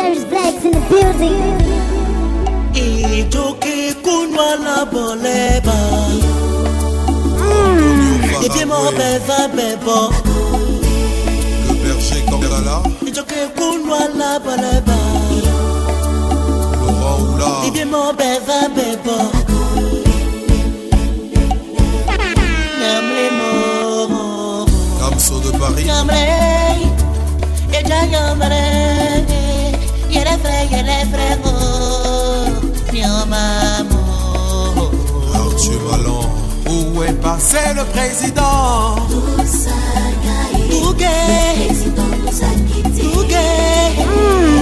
Serious Blacks in the building. ijoke kunwa la boleba. Ebi mo bẹ̀fẹ̀ bẹ̀bọ̀ Le berger Kangala, kunwa la boleba. Oula, nyamle mo Damso de Paris, eja Arthur Malan, Où est passé le président? Tougué, tougué.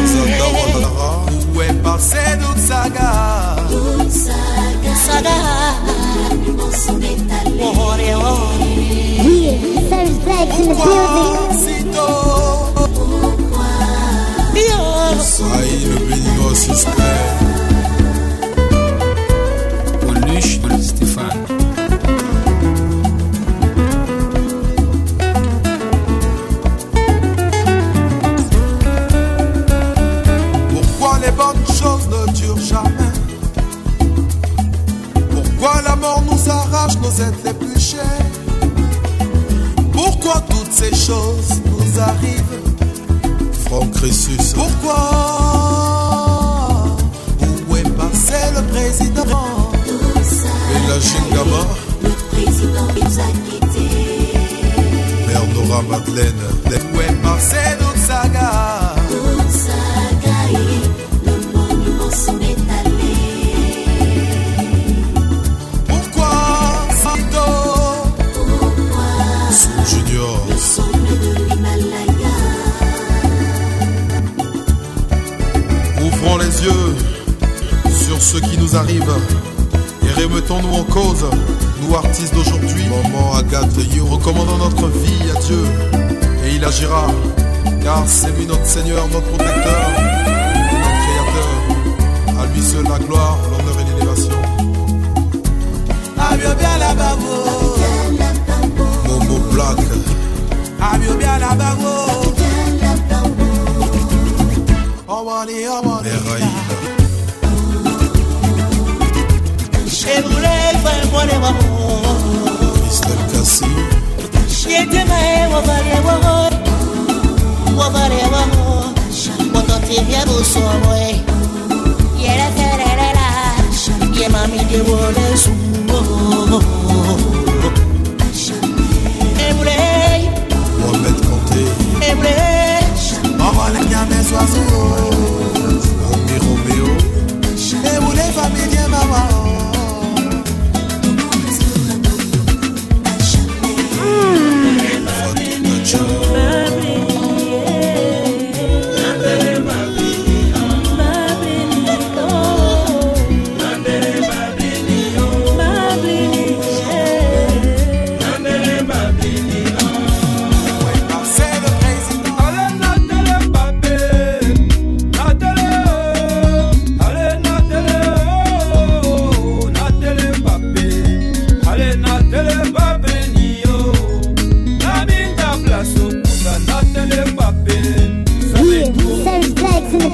Zanda Ouattara, Où est passé Saga? Saga. Blacks in the building. Aí no bingo se inscreve body, your body. Sheburewa morewa mo. Mami. Ebrei. Mohamed Kanté. Ebrei. Bien mes Et vous les maman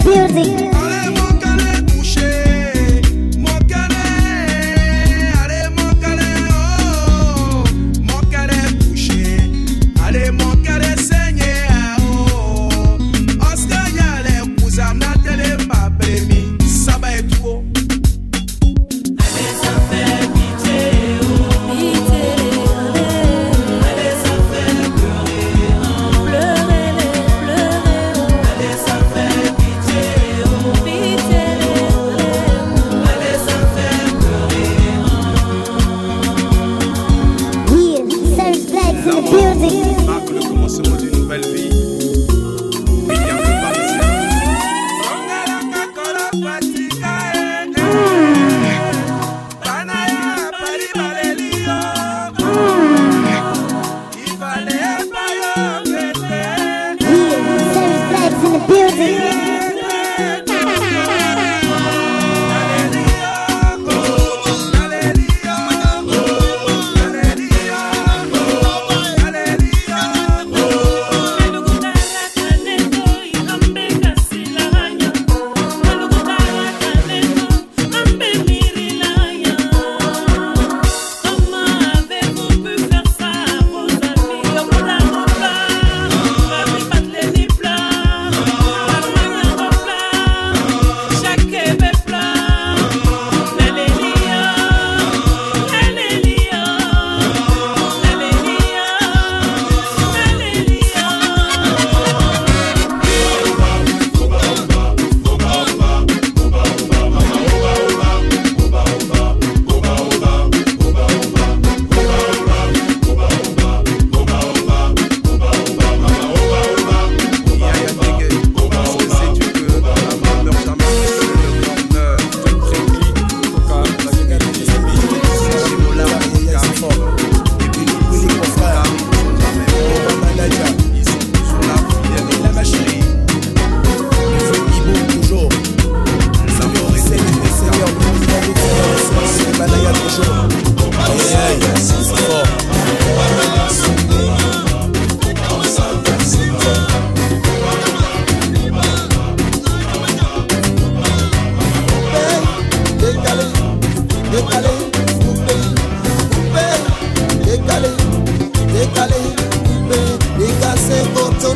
Blacks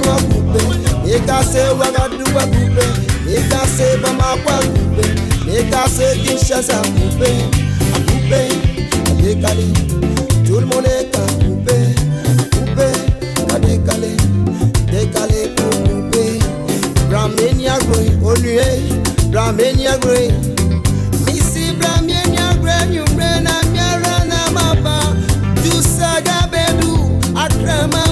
akwa bube Meka se wagaduwa bube Meka se bamakwa bube Meka se kinshasa bube Bube, adekale. Tout le monde est un bube Bube, adekale. Dekale pour bube Bramenia gwe, olue Bramenia gwe. Misi bramenia gwe nyumre na miara na mapa Dusa gabedu akrama.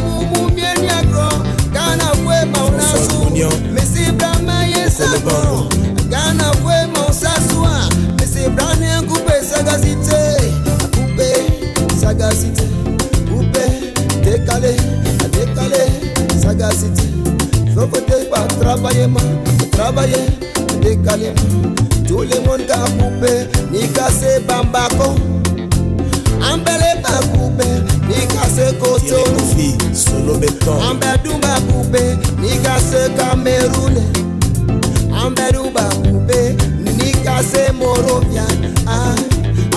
Union. Messi Brahma Yesabo, Ghana Wemo Sasua, Messi Brahma Kupe Sagazite, Kupe Sagazite, Kupe Tekale, Tekale Sagazite, Fokote pa travailler ma, travailler, décalé. Tout le monde a coupé, ni cassé bambako ambele bakube nikase kotolufi ambedu bakube nikase kamerune kubé, bakube nikase morovia. Ah,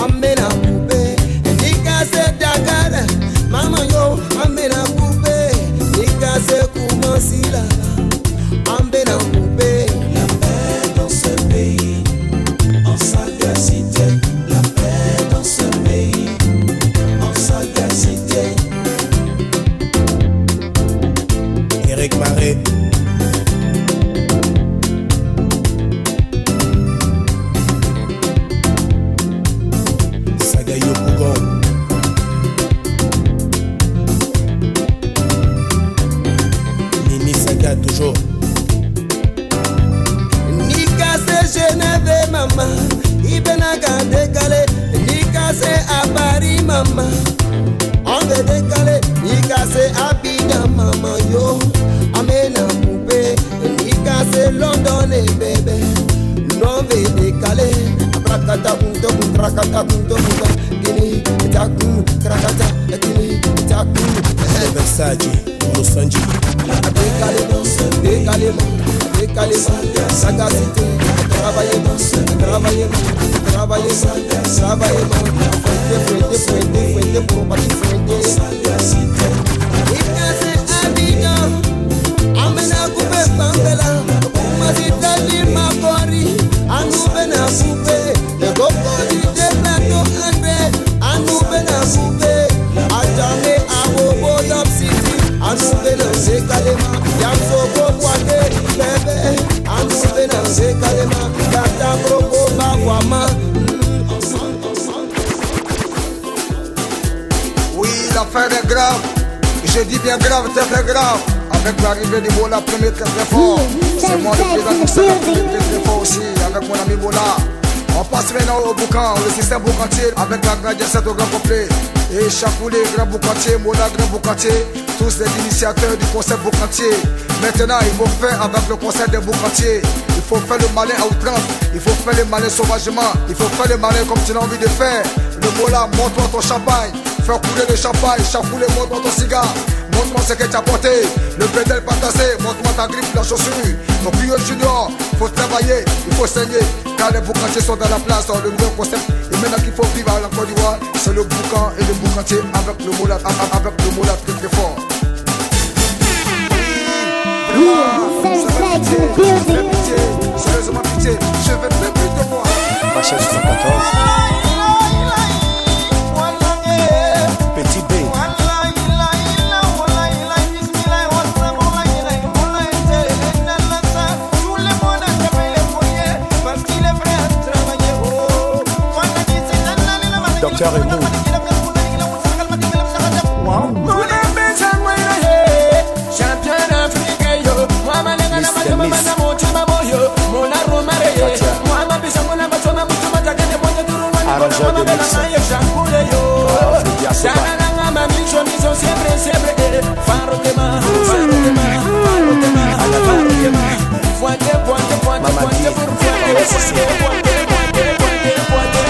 amena kube nikase dakara mama yo amena kube nikase kumasila. Ambena kube grave. Je dis bien grave, très très grave. Avec l'arrivée du Bola, premier très très fort. C'est moi le président Sénat, premier très très fort aussi. Avec mon ami Bola. On passe maintenant au boucan, le système boucantier. Avec la grande jet au grand complet. Et Chapoulé, grand boucantier, Mola, grand boucantier. Tous les initiateurs du concept boucantier. Maintenant, il faut faire avec le concept des boucantiers. Il faut faire le malin à outrance. Il faut faire le malin sauvagement. Il faut faire le malin comme tu l'as envie de faire. Le Mola, montre-moi ton champagne. Fais couler le champagne, chapoulé, montre-moi ton cigare. Montre-moi ce que tu as porté. Le pédale pas tassé, montre-moi ta grippe, la chaussure. Ton cuillot junior, faut travailler, il faut saigner. Car les boucantiers sont dans la place, dans le nouveau concept. Et maintenant qu'il faut vivre à la Côte d'Ivoire, c'est le boucan et le boucantier avec le mola, avec le mola très très fort. Sérieusement pitié, je vais plus 114. Docteur Emo. Arrangeur de luxe. Siempre, siempre, faro de mar, faro de mar, faro de mar, faro de mar. Fuerte, fuerte, fuerte, Mamadi. fuerte, fuerte, fuerte, fuerte, fuerte, fuerte, fuerte, fuerte, fuerte.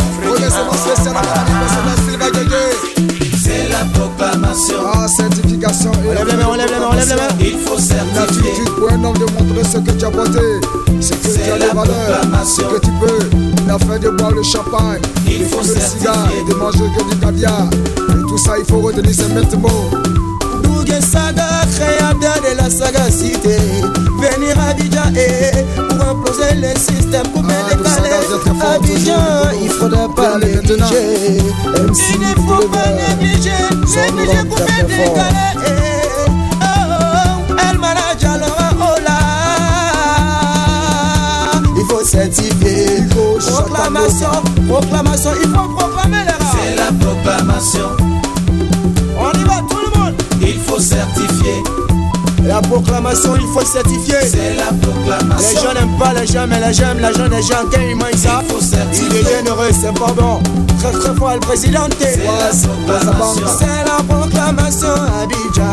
Ah, sanctification. Et les mains, relève les mains, les mains. Il faut certifier. L'attitude pour un homme de montrer ce que tu as porté. Ce que tu as de valeur. Ce que tu peux. La fin de boire le champagne. Il faut le cigare de manger que du caviar. Et tout ça, il faut retenir ces maîtres mots. Dougue Saga, créateur de la sagacité. Venir à Abidjan et pour imploser les systèmes, pour me Ah, le décaler. Saga, Abidjan, il faudrait pas négliger. Il ne faut pas négliger, négliger pour me décaler. Eh, chaque Proclamation, proclamation, il faut proclamer les C'est la proclamation. La proclamation, il faut certifier. C'est la Les gens n'aiment pas les gens, mais les gens aiment les gens, les gens quand ils mangent ça. Il faut certifier. est généreux, c'est pas bon. Très très fort, le président. C'est la proclamation. C'est la proclamation Abidjan.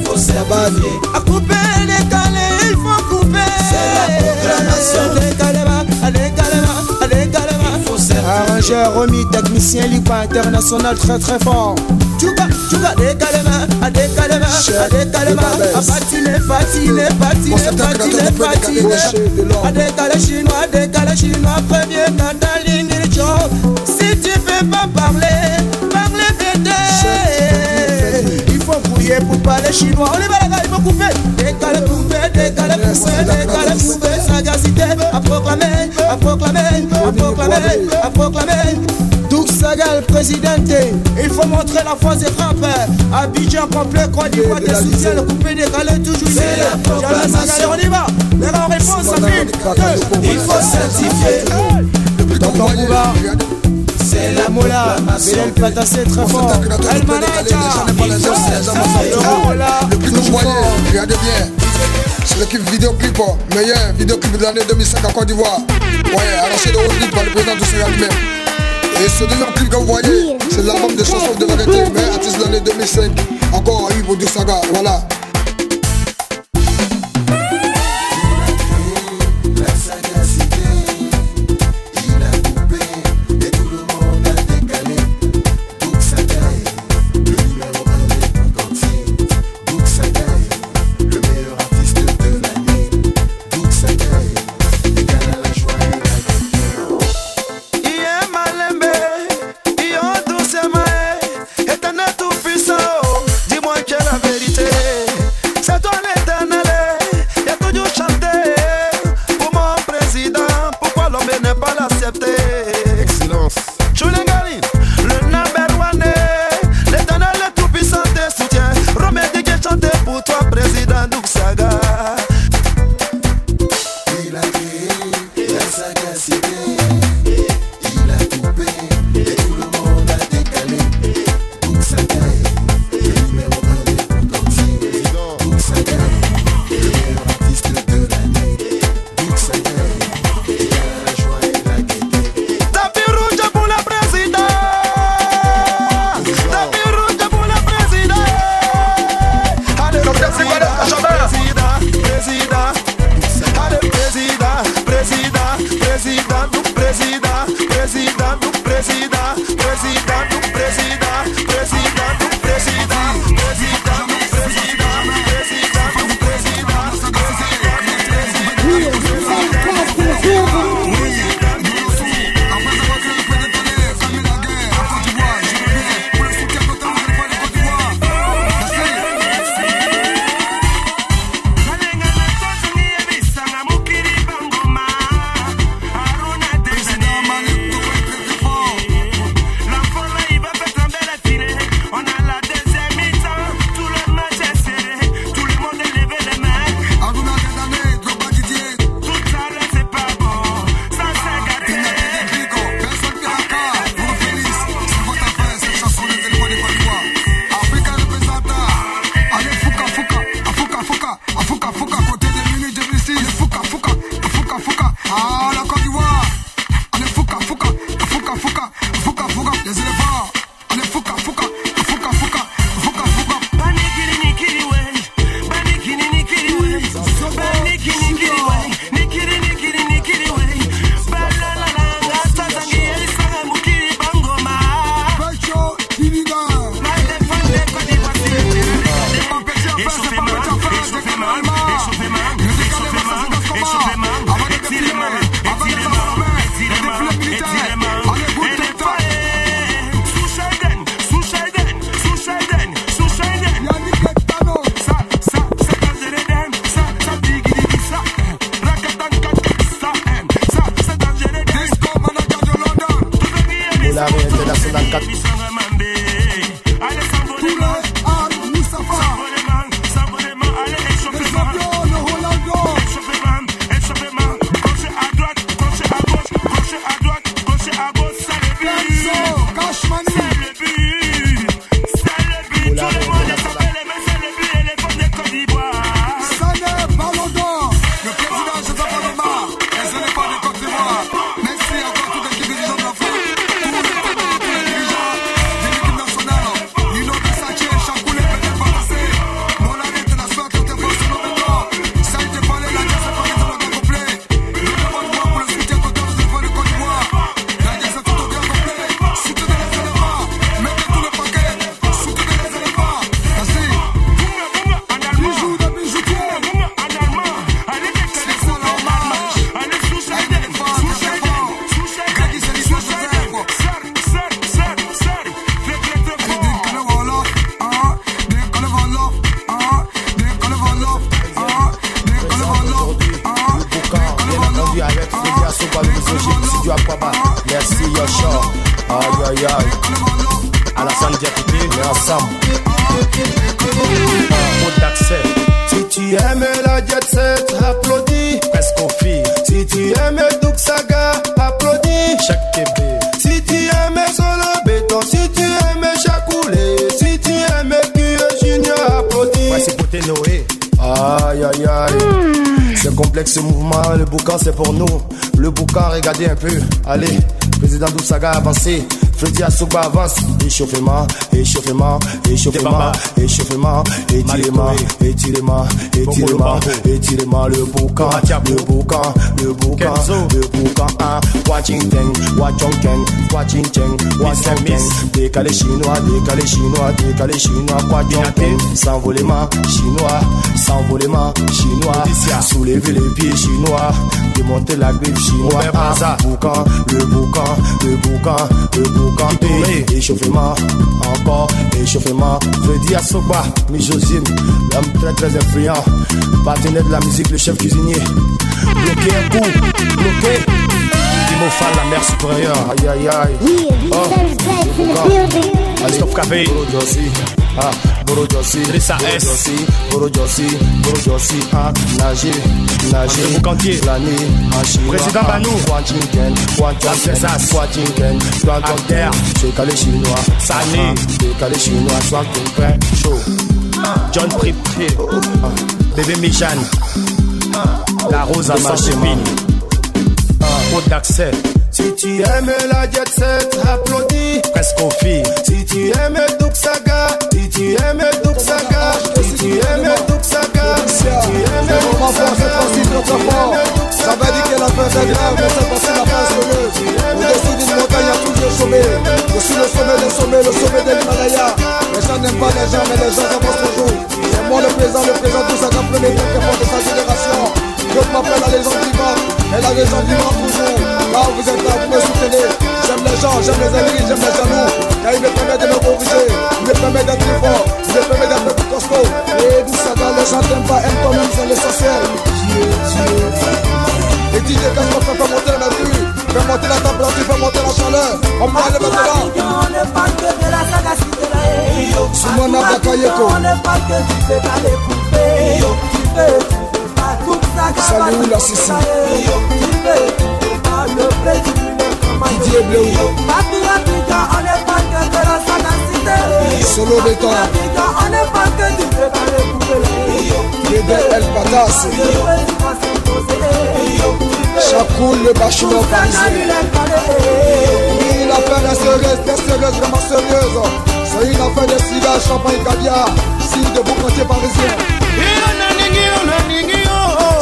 Il faut certifier. À couper, décaler, il faut couper. C'est la proclamation. Décalez-moi, décalez-moi, décalez-moi. Il faut certifier. Arrangeur, remis, technicien, libre international, très très fort. Décalez-moi, à décalez-moi, à décalez-moi, à Adékalema, patine, patine, patine, patine, patine. Adécalé chinois, adécalé chinois, premier Nathalie Nircho. Si tu peux pas parler, parle pété. Il faut brouiller pour parler chinois. On est pas là, il faut couper. Décalé, couper, décalé, couper, décalé, couper. Sagacité, à proclamer, à proclamer, à proclamer, à proclamer. Doug Sagal, présidente, il faut montrer la force des frappes. Abidjan complet, Côte d'Ivoire, des soutiens, le coupé décalé, toujours C'est ici. la proclamation. Sagal, on y va. Gars, on répond, ça fait. Il faut certifier. Tonton Bouba. C'est la Moula, proclamation. Bilal Patassé, très fort. El Le Moula, Depuis qu'on toujours fort. regardez bien. C'est l'équipe vidéoclip, oh, meilleur vidéoclip de l'année 2005 en Côte d'Ivoire. Ouais, arraché de haut par le président du Sénégal lui-même. Et ce deuxième clip que vous voyez, c'est l'album de chansons de vérité, mais artiste de l'année 2005. Encore pour du saga, voilà. Aïe aïe aïe. Alassane Diakité, est ensemble. Mot d'accès. Si tu aimes la jet set, applaudis. Presque filles. Si tu aimes Doug Saga, applaudis. Chaque bébé. Si tu aimes Solo Béton, si tu aimes Chacoulé, si tu aimes QE Junior, applaudis. Ouais, c'est côté Noé. Aïe aïe aïe. Complexe ce mouvement, le boucan c'est pour nous. Le boucan, regardez un peu. Allez, président Doussaga avancez. Freddy Assoba avance. Échauffement, échauffement, échauffement, échauffement, étirement, étirement, étirement, étirement. Le boucan, le boucan, le boucan, le boucan. Ah, Washington, Washington, Washington, Washington. Décalé chinois, décalé chinois, décalé chinois. Washington, s'envolement chinois, chinois. Soulever les pieds chinois, démonter la griffe chinois. Ah, boucan, le boucan, le boucan, le boucan. Échauffement, encore échauffement. Freddy Assoba, mi Josine, l'homme très très influent. Partenaire de la musique, le chef cuisinier. Bloqué un coup, bloqué. Timo Fall, la mère supérieure. Aïe aïe aïe. Oh. Christophe Café. Ah, Boro Jossi. Drissa Boro S. Jossi. Boro Jossi. Boro Jossi. Ah. Nager. André Boucantier. En chinois. Président Banou. Washington. Washington. Princesse. Washington. Alter. C'est calé chinois. Sané. Ah, C'est calé chinois. Soit tout prêt. Chaud. John Pripré, Bébé Mijane, La Rose à Manchépine, Côte d'accès, Si tu aimes la jet set, applaudis. presque aux filles. Si tu aimes Doug Saga, tu aimes Doug Saga, si tu aimes Doug Saga, si tu aimes C'est vraiment fort, cette fois-ci, très fort. Ça va dire que la fête est grave, mais cette fois-ci, la fin est sérieuse. Au-dessus d'une montagne, a toujours le sommet. Je suis le sommet des sommets, le sommet de l'Himalaya. Les gens n'aiment pas les gens, mais les gens avancent toujours. C'est moi le présent, le présent, tout ça, premier très fort de sa génération. Je m'appelle la légende vivante, et la légende vivante toujours. Là où vous êtes là, vous me soutenez. J'aime les gens, j'aime les amis, j'aime les jaloux. Car il me permet de me corriger, il me permet d'être plus fort, il me permet d'être plus costaud. Et d'où ça les gens t'aiment pas, aime toi-même, c'est l'essentiel. Et DJ Casper fait monter la vue, fait monter la température, fait monter la chaleur. On peut aller maintenant. On ne parle que de la sagacité là. Soumana Bakayoko. On ne parle que du fait pas les poupées. La Sissi. Tu fais pas le plaisir du Didier Bleu. Patriotica, on ne parle que de la sagacité. Solo béton. Patriotica, on ne parle que du fait pas les poupées. Bébé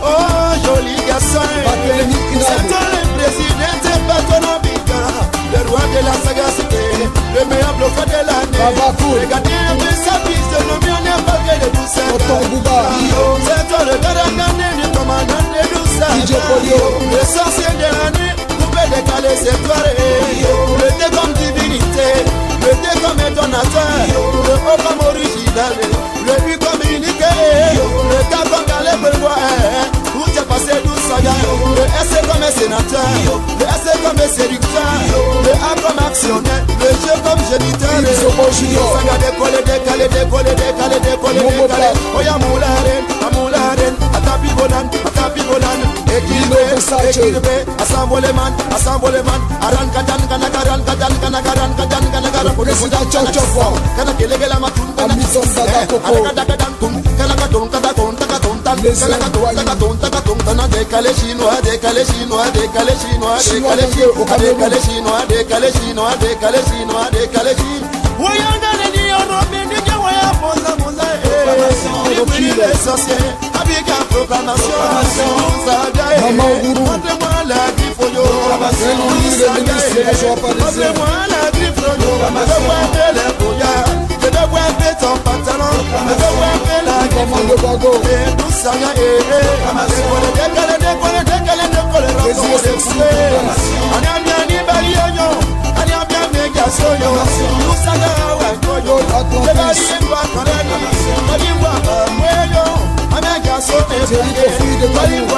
Venance Atlantis. Oh, joli garçon. Barthélemy C'est Inabé. toi le président, c'est pas ton habita. Le roi de la sagacité, le meilleur bloqueur de l'année. Ça va cool. Regardez un peu sa piste, le mien n'est pas que le douceur. Tonton Bouba. C'est toi le garagane du commandant de douceur. DJ Polio. Le sorcier de la nuit pouvait décaler ses soirées. comme séducteur, le A comme actionnaire, le Dieu comme géniteur. Sanga décoller, décaler, décoller, décaler, décoller, décaler. Oya moularen, a moularen, a tapi bonan, a tapi bonan. Équilibré, équilibré, a s'envoler man, a s'envoler man. Aran kajan, kana karan kajan, kana karan kajan, kana karan. Président Chow Chow Fong. Kana kelegela matun kana. Amisson Sadakoko. Arakadakadan kum. Kada kada tum, kana kadon kada kon taka ton tan. Les Kana kadon Antoine. taka ton taka ton tan. Décalé chinois, décalé chinois, décalé chinois, Chinois décalé dans le- au chinois, Cameroun. décalé chinois, décalé chinois, décalé chinois, décalé chinois. Oyanga ni orobe ni je waya poza moza eh. Ni les sorciers, avec un proclamation. Saga eh. Maman Ourou. Montrez-moi la griffe au yo. Ourou, le ministre de la joie parisien. Montrez-moi la griffe au yo. Je veux voir les brouillards. go where bit of pantalon, I go where bit like a man. They do sanga eh eh. They go they go they go they go they go they go they go. And I'm not anybody on you. And I'm not make a show you. You sanga where. They go you back on it. But you walk away you. I'm not just so. They go you.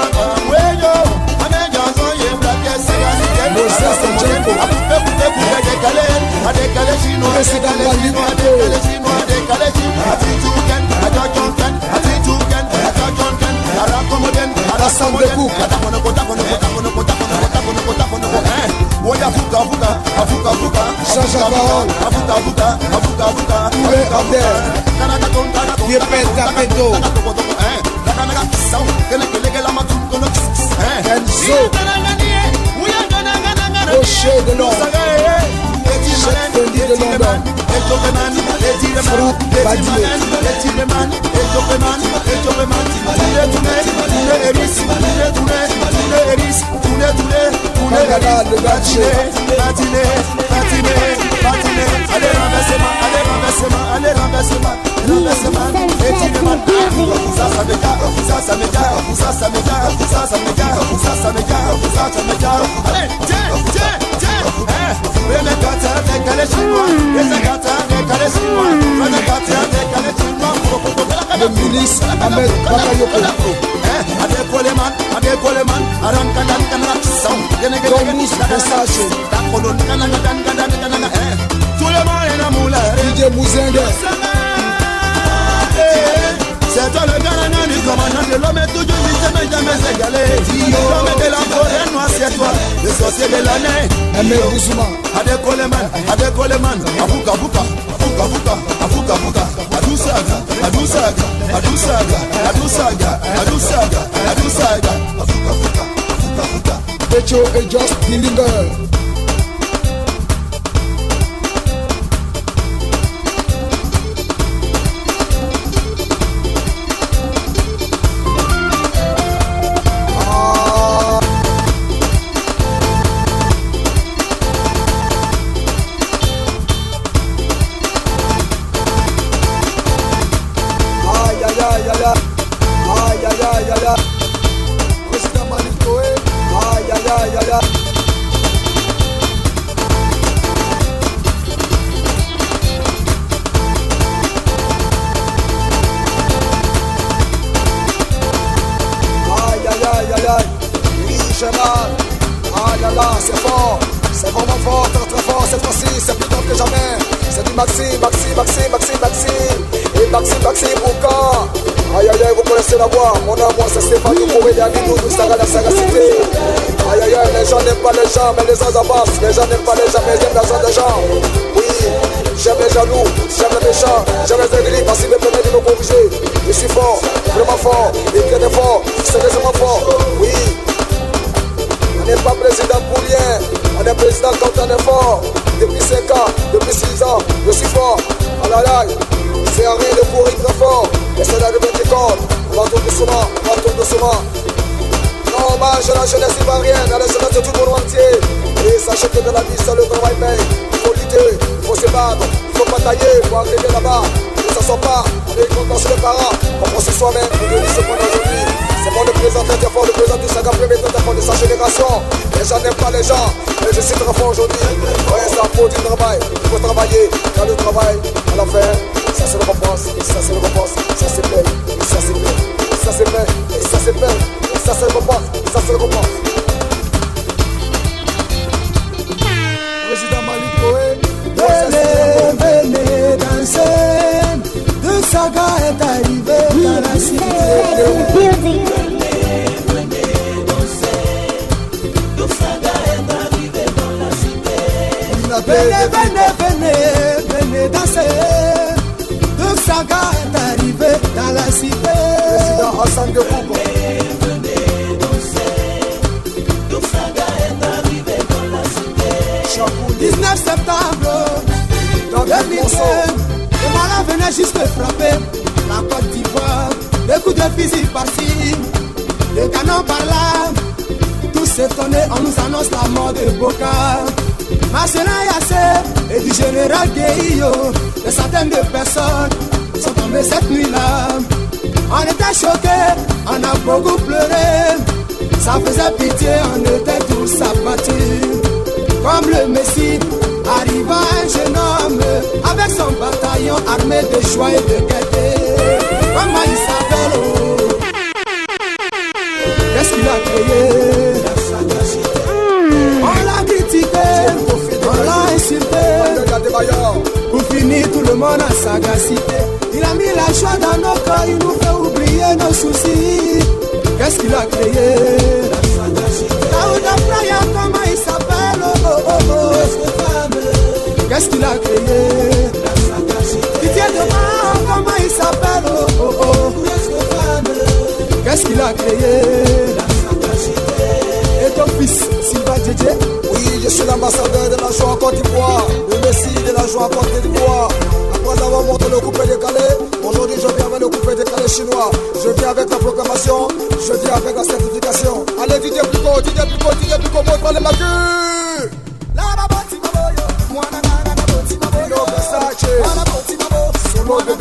Décalé chinois. Président décalé Wally chinois, Pato. décalé chinois, décalé chinois. A Tijuken, a Jojonken, a Tijuken, a Jojonken. A Rakomoden, a Hassan Rakomoden. Bekouk. A Takono, Takono, Takono, Takono, Takono, Takono, Takono. Eh, Oya fuka, fuka, a fuka, fuka. fruit bajile allez allez allez allez tiens tiens Le ministre Ahmed Bakayoko. Adekoleman, Adekoleman, Arankadan Kanakisam, Domus Versace. Tout le monde est dans moulin. DJ Mouzengue. C'est toi le gagnant du commandant de l'homme et toujours dit jamais jamais égalé. L'homme de la forêt noire, c'est toi, le sorcier de l'année. Aimé Bouzuma. Adekoleman, Adekoleman, Abuka Buka, Abuka Buka, Abuka Buka, Adusaga, Adusaga, Adusaga, Adusaga, Adusaga, Adusaga, Abuka Buka, Abuka Buka. Pecho et Just C'est fort. C'est vraiment fort, très très fort cette fois-ci. C'est plus fort que jamais. C'est du Maxime, Maxime, Maxime, Maxime, Maxime. Et Maxime, Maxime, pourquoi Aïe aïe aïe, vous connaissez la voix. Mon amour, c'est Stéphane Touré, Yannick, nous, Sarah, la sagacité. Aïe aïe aïe, les gens n'aiment pas les gens, mais les gens avancent. Les gens n'aiment pas les gens, mais ils aiment l'argent des gens. Oui, j'aime les jaloux, j'aime les méchants, j'aime les aigris, parce qu'ils me permettent de me corriger. Je suis fort, vraiment fort, et bien fort, sérieusement fort. Oui. On n'est pas président pour rien. On est président quand on est fort. Depuis 5 ans, depuis 6 ans, je suis fort. Oh là là, c'est à rien de courir très fort. Et c'est d'arriver qui compte. On va tout doucement, on va tout doucement. Non, hommage à la jeunesse ivoirienne, à la jeunesse de tout le monde entier. Et sachez que dans la vie, c'est le travail paye. Il faut lutter il faut se battre, il faut batailler pour arriver là-bas. Que ça soit pas, on est content sur les parents, on pense soi-même pour devenir ce qu'on aujourd'hui. C'est présenter très fort, de présenter chaque premier très fort de sa génération. Les gens n'aiment pas les gens, mais je suis très fort aujourd'hui. Ouais, ça faut du travail, il faut travailler. Quand le travail, à la fin, ça le réponse, et ça le réponse, ça c'est paye, et ça c'est paye, ça c'est paye, et ça c'est paye, et ça réponse, et ça c'est le Venez, venez, venez, venez danser. Saga est arrivé dans la cité. Président Hassan de Kouko. 19 septembre 2002, le malin venait juste frapper la Côte d'Ivoire. Des coups de fusil par-ci, des canons par-là. Tous s'étonnés, on nous annonce la mort de Boca. Marcelin Yassé et du général Gueillo. Des centaines de personnes sont tombées cette nuit-là. On était choqués, on a beaucoup pleuré. Ça faisait pitié, on était tous abattus. Comme le Messie, arriva un jeune homme avec son bataillon armé de joie et de gaieté. Comment il s'appelle? Qu'est-ce qu'il a créé? A sagacité. Il a mis la joie dans nos cœurs, il nous fait oublier nos soucis. Qu'est-ce qu'il a créé? Daouda Playa, comment il s'appelle? Oh, oh, oh. Qu'est-ce qu'il a créé? Didier Demain, comment il s'appelle? Oh, oh, oh. Qu'est-ce qu'il a créé? Et ton fils, Sylvain Djedje? Oui, je suis l'ambassadeur de la joie en Côte d'Ivoire, le messie de la joie en Côte d'Ivoire. Après avoir monté le coupé décalé, aujourd'hui je viens avec le coupé décalé chinois. Je viens avec la proclamation, je viens avec la certification. Allez, Didier Pico, Didier Pico, Didier Pico, montre-moi les macules. Yo, Versace, solo de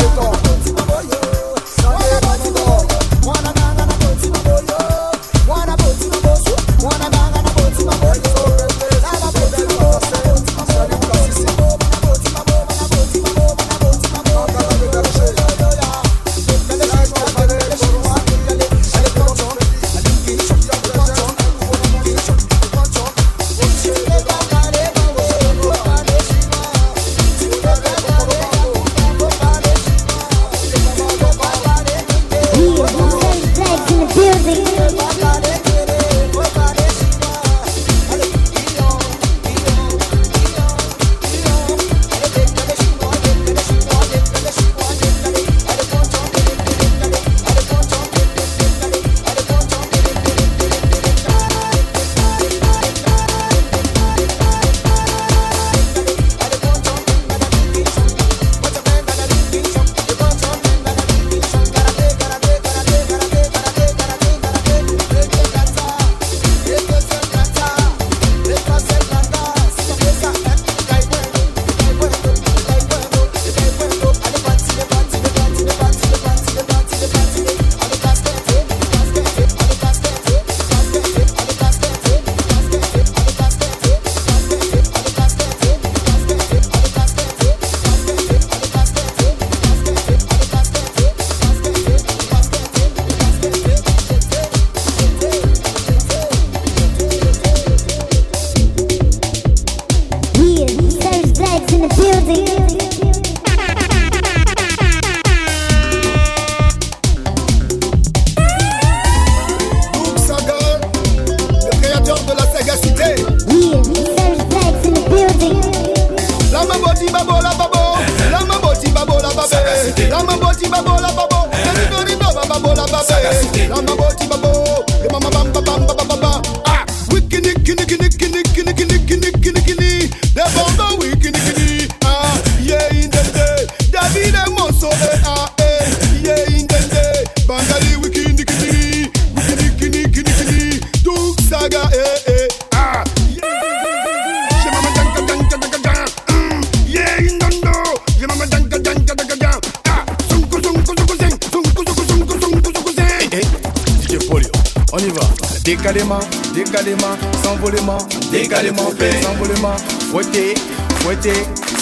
décalément, décalément, s'envolément, décalément, s'envolément, fouetté, fouetté,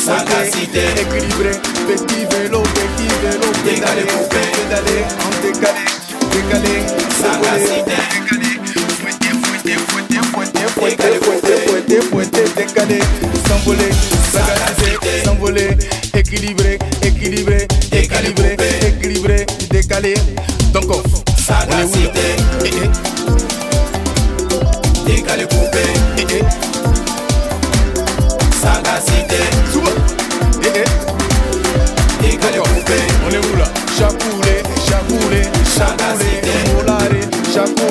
sagacité, équilibré, petit vélo, petit vélo, décalé, coupé, pédalé, en décalé, décalé, sagacité, décalé, fouetté, fouetté, fouetté, fouetté, fouetté, fouetté, fouetté, fouetté, décalé, s'envoler, sagacité, s'envoler, équilibré, équilibré, décalibré, équilibré, décalé, donc off, sagacité, eh, eh. Tika le couper eh, couper On est où là Chapoulé, chapoulé, chapoulé Chapoulé, chapoulé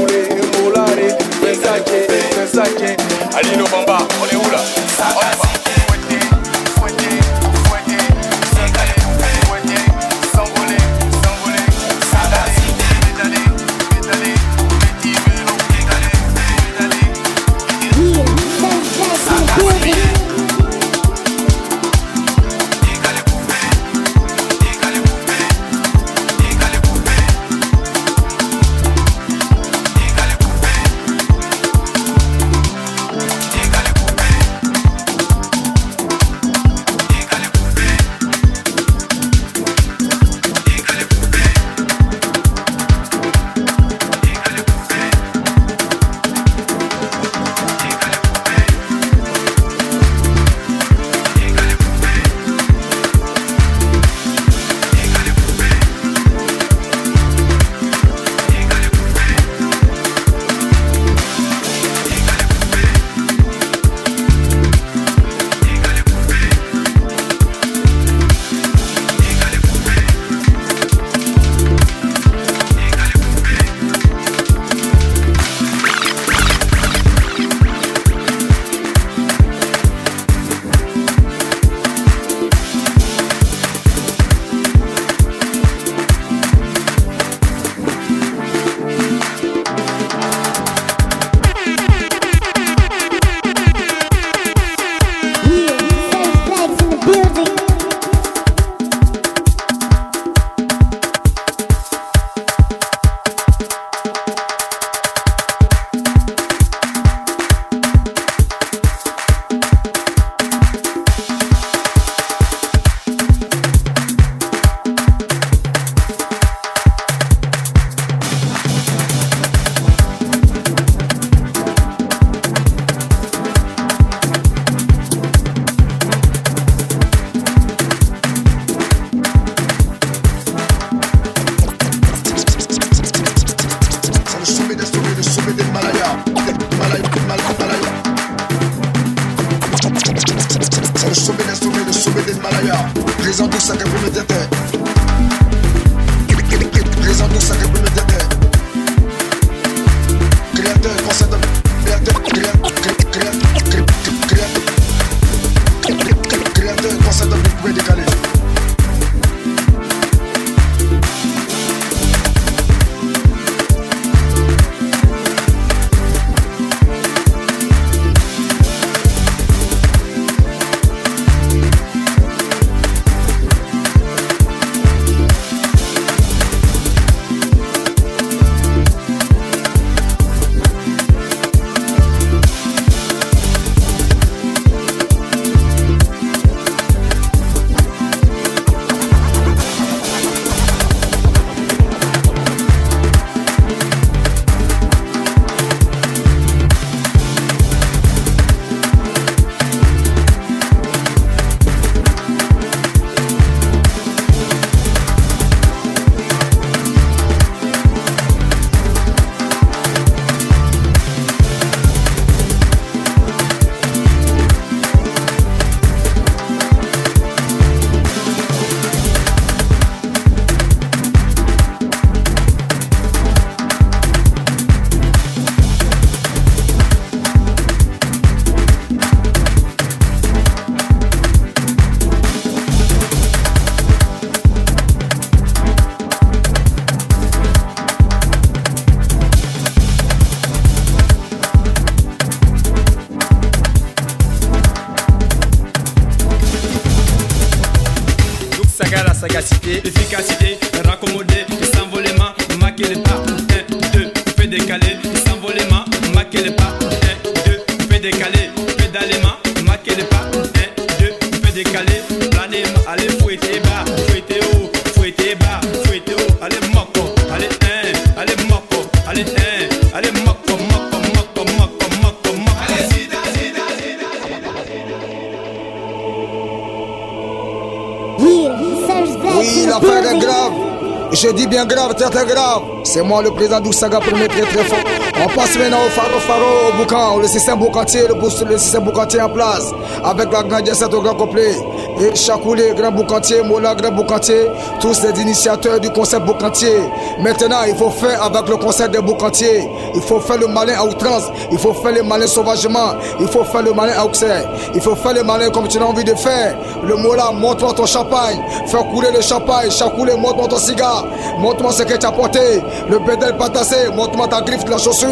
C'est moi le président d'Oussaga pour mettre très très fort. On passe maintenant au Faro Faro, au Boucan, le système boucantier, le, le système boucantier en place. Avec la grande jet au grand complet. Et Chakoulé, grand boucantier, Mola, grand boucantier. Tous les initiateurs du concept boucantier. Maintenant, il faut faire avec le concept des boucantiers. Il faut faire le malin à outrance. Il faut faire le malin sauvagement. Il faut faire le malin à ouxer. Il faut faire le malin comme tu as envie de faire. Le Mola, montre-moi ton champagne. Fais couler le champagne. Chakoulé, montre-moi ton cigare. Montre-moi ce que tu as porté. Le pédale pas tassé. Montre-moi ta griffe de la chaussure.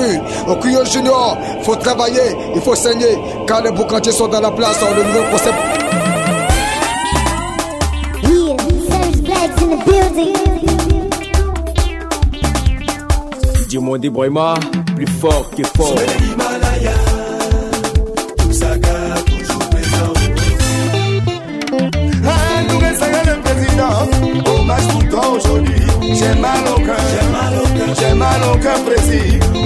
Au Cuyo Junior, faut travailler. Il faut saigner. Car les boucantiers sont dans la place. Le nouveau concept. Dis-moi des Brema, plus fort que fort. Ah, nous le président. Hommage pour toi aujourd'hui. J'ai mal au cœur. J'ai mal au cœur. J'ai mal au cœur.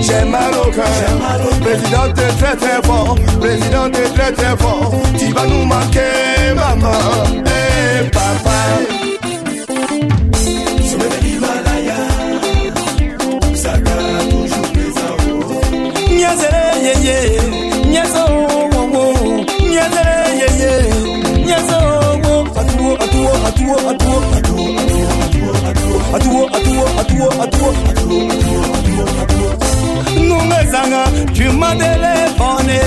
J'ai mal au cœur. Président, t'es très très fort. Président, t'es très très fort. Tu vas nous manquer, maman. Eh, papa. toi, à tu m'as téléphoné.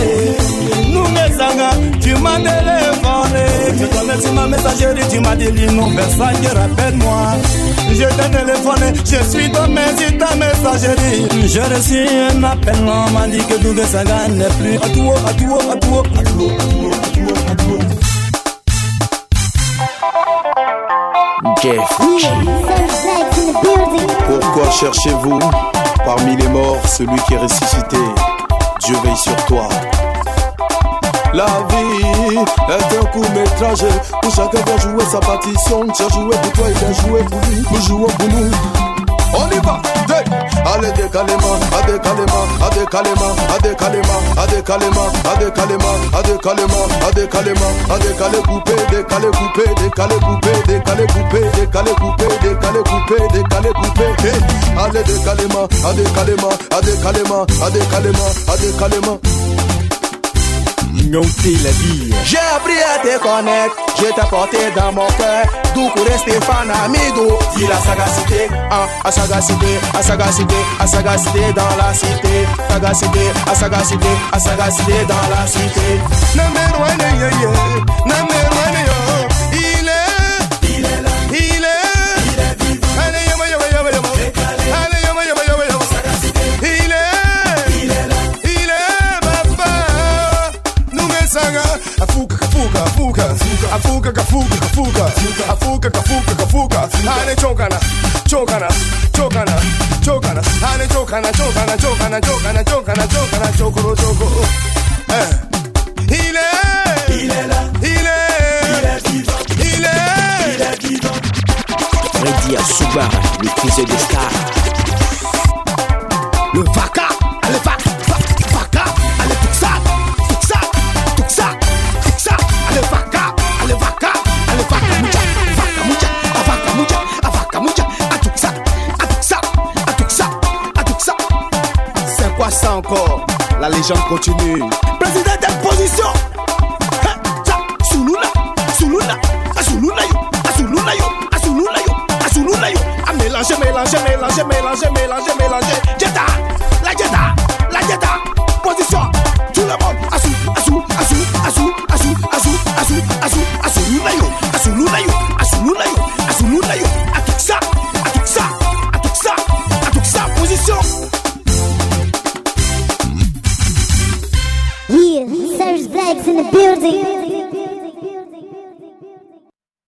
Nous Nungezanga, tu m'as téléphoné. Tu connais sur ma messagerie, tu m'as dit non, Versailles, rappelle-moi. Je t'ai téléphoné, je suis dans mes ta messagerie. Je reçus un appel, on m'a dit que Nungezanga n'est plus. Pourquoi cherchez-vous parmi les morts celui qui est ressuscité? Dieu veille sur toi. La vie est un court métrage où chacun doit jouer sa partition. Tu as joué pour toi et tu as joué pour lui. Nous jouons pour nous. On y va, hey. allez décalément, à décalément, à décalément, à décalément, à décalément, à décalément, à décalément, à décalément, à décalé coupé, décalé coupé, décalé coupé, décalé coupé, décalé coupé, décalé coupé, décalé coupé, hey. allez décalément, à décalément, à décalément, à décalément, à décalément. Nyonté la vie. J'ai appris à te connaître, je t'ai porté dans mon cœur. D'où courait Stéphane Amidou. Dis la sagacité, ah, à sagacité, à sagacité, à sagacité dans la cité. Sagacité, à sagacité, à sagacité dans la cité. Number one, yeah, yeah. Number one, yeah. afuka kafuka afuka. Afuka kafuka kafuka. Afuka kafuka kafuka. Hane chokana chokana chokana chokana. Hane chokana chokana chokana chokana chokana chokana. Chokoro choko eh. Ile ile ile ile ile Freddy Asubar, le fils de star. Le vaca gens continuent. Président d'opposition, Sulula, Sulula, Asulula, Asulula, Asulula, Asulula, à mélanger, mélanger, mélanger, mélanger, mélanger, mélanger.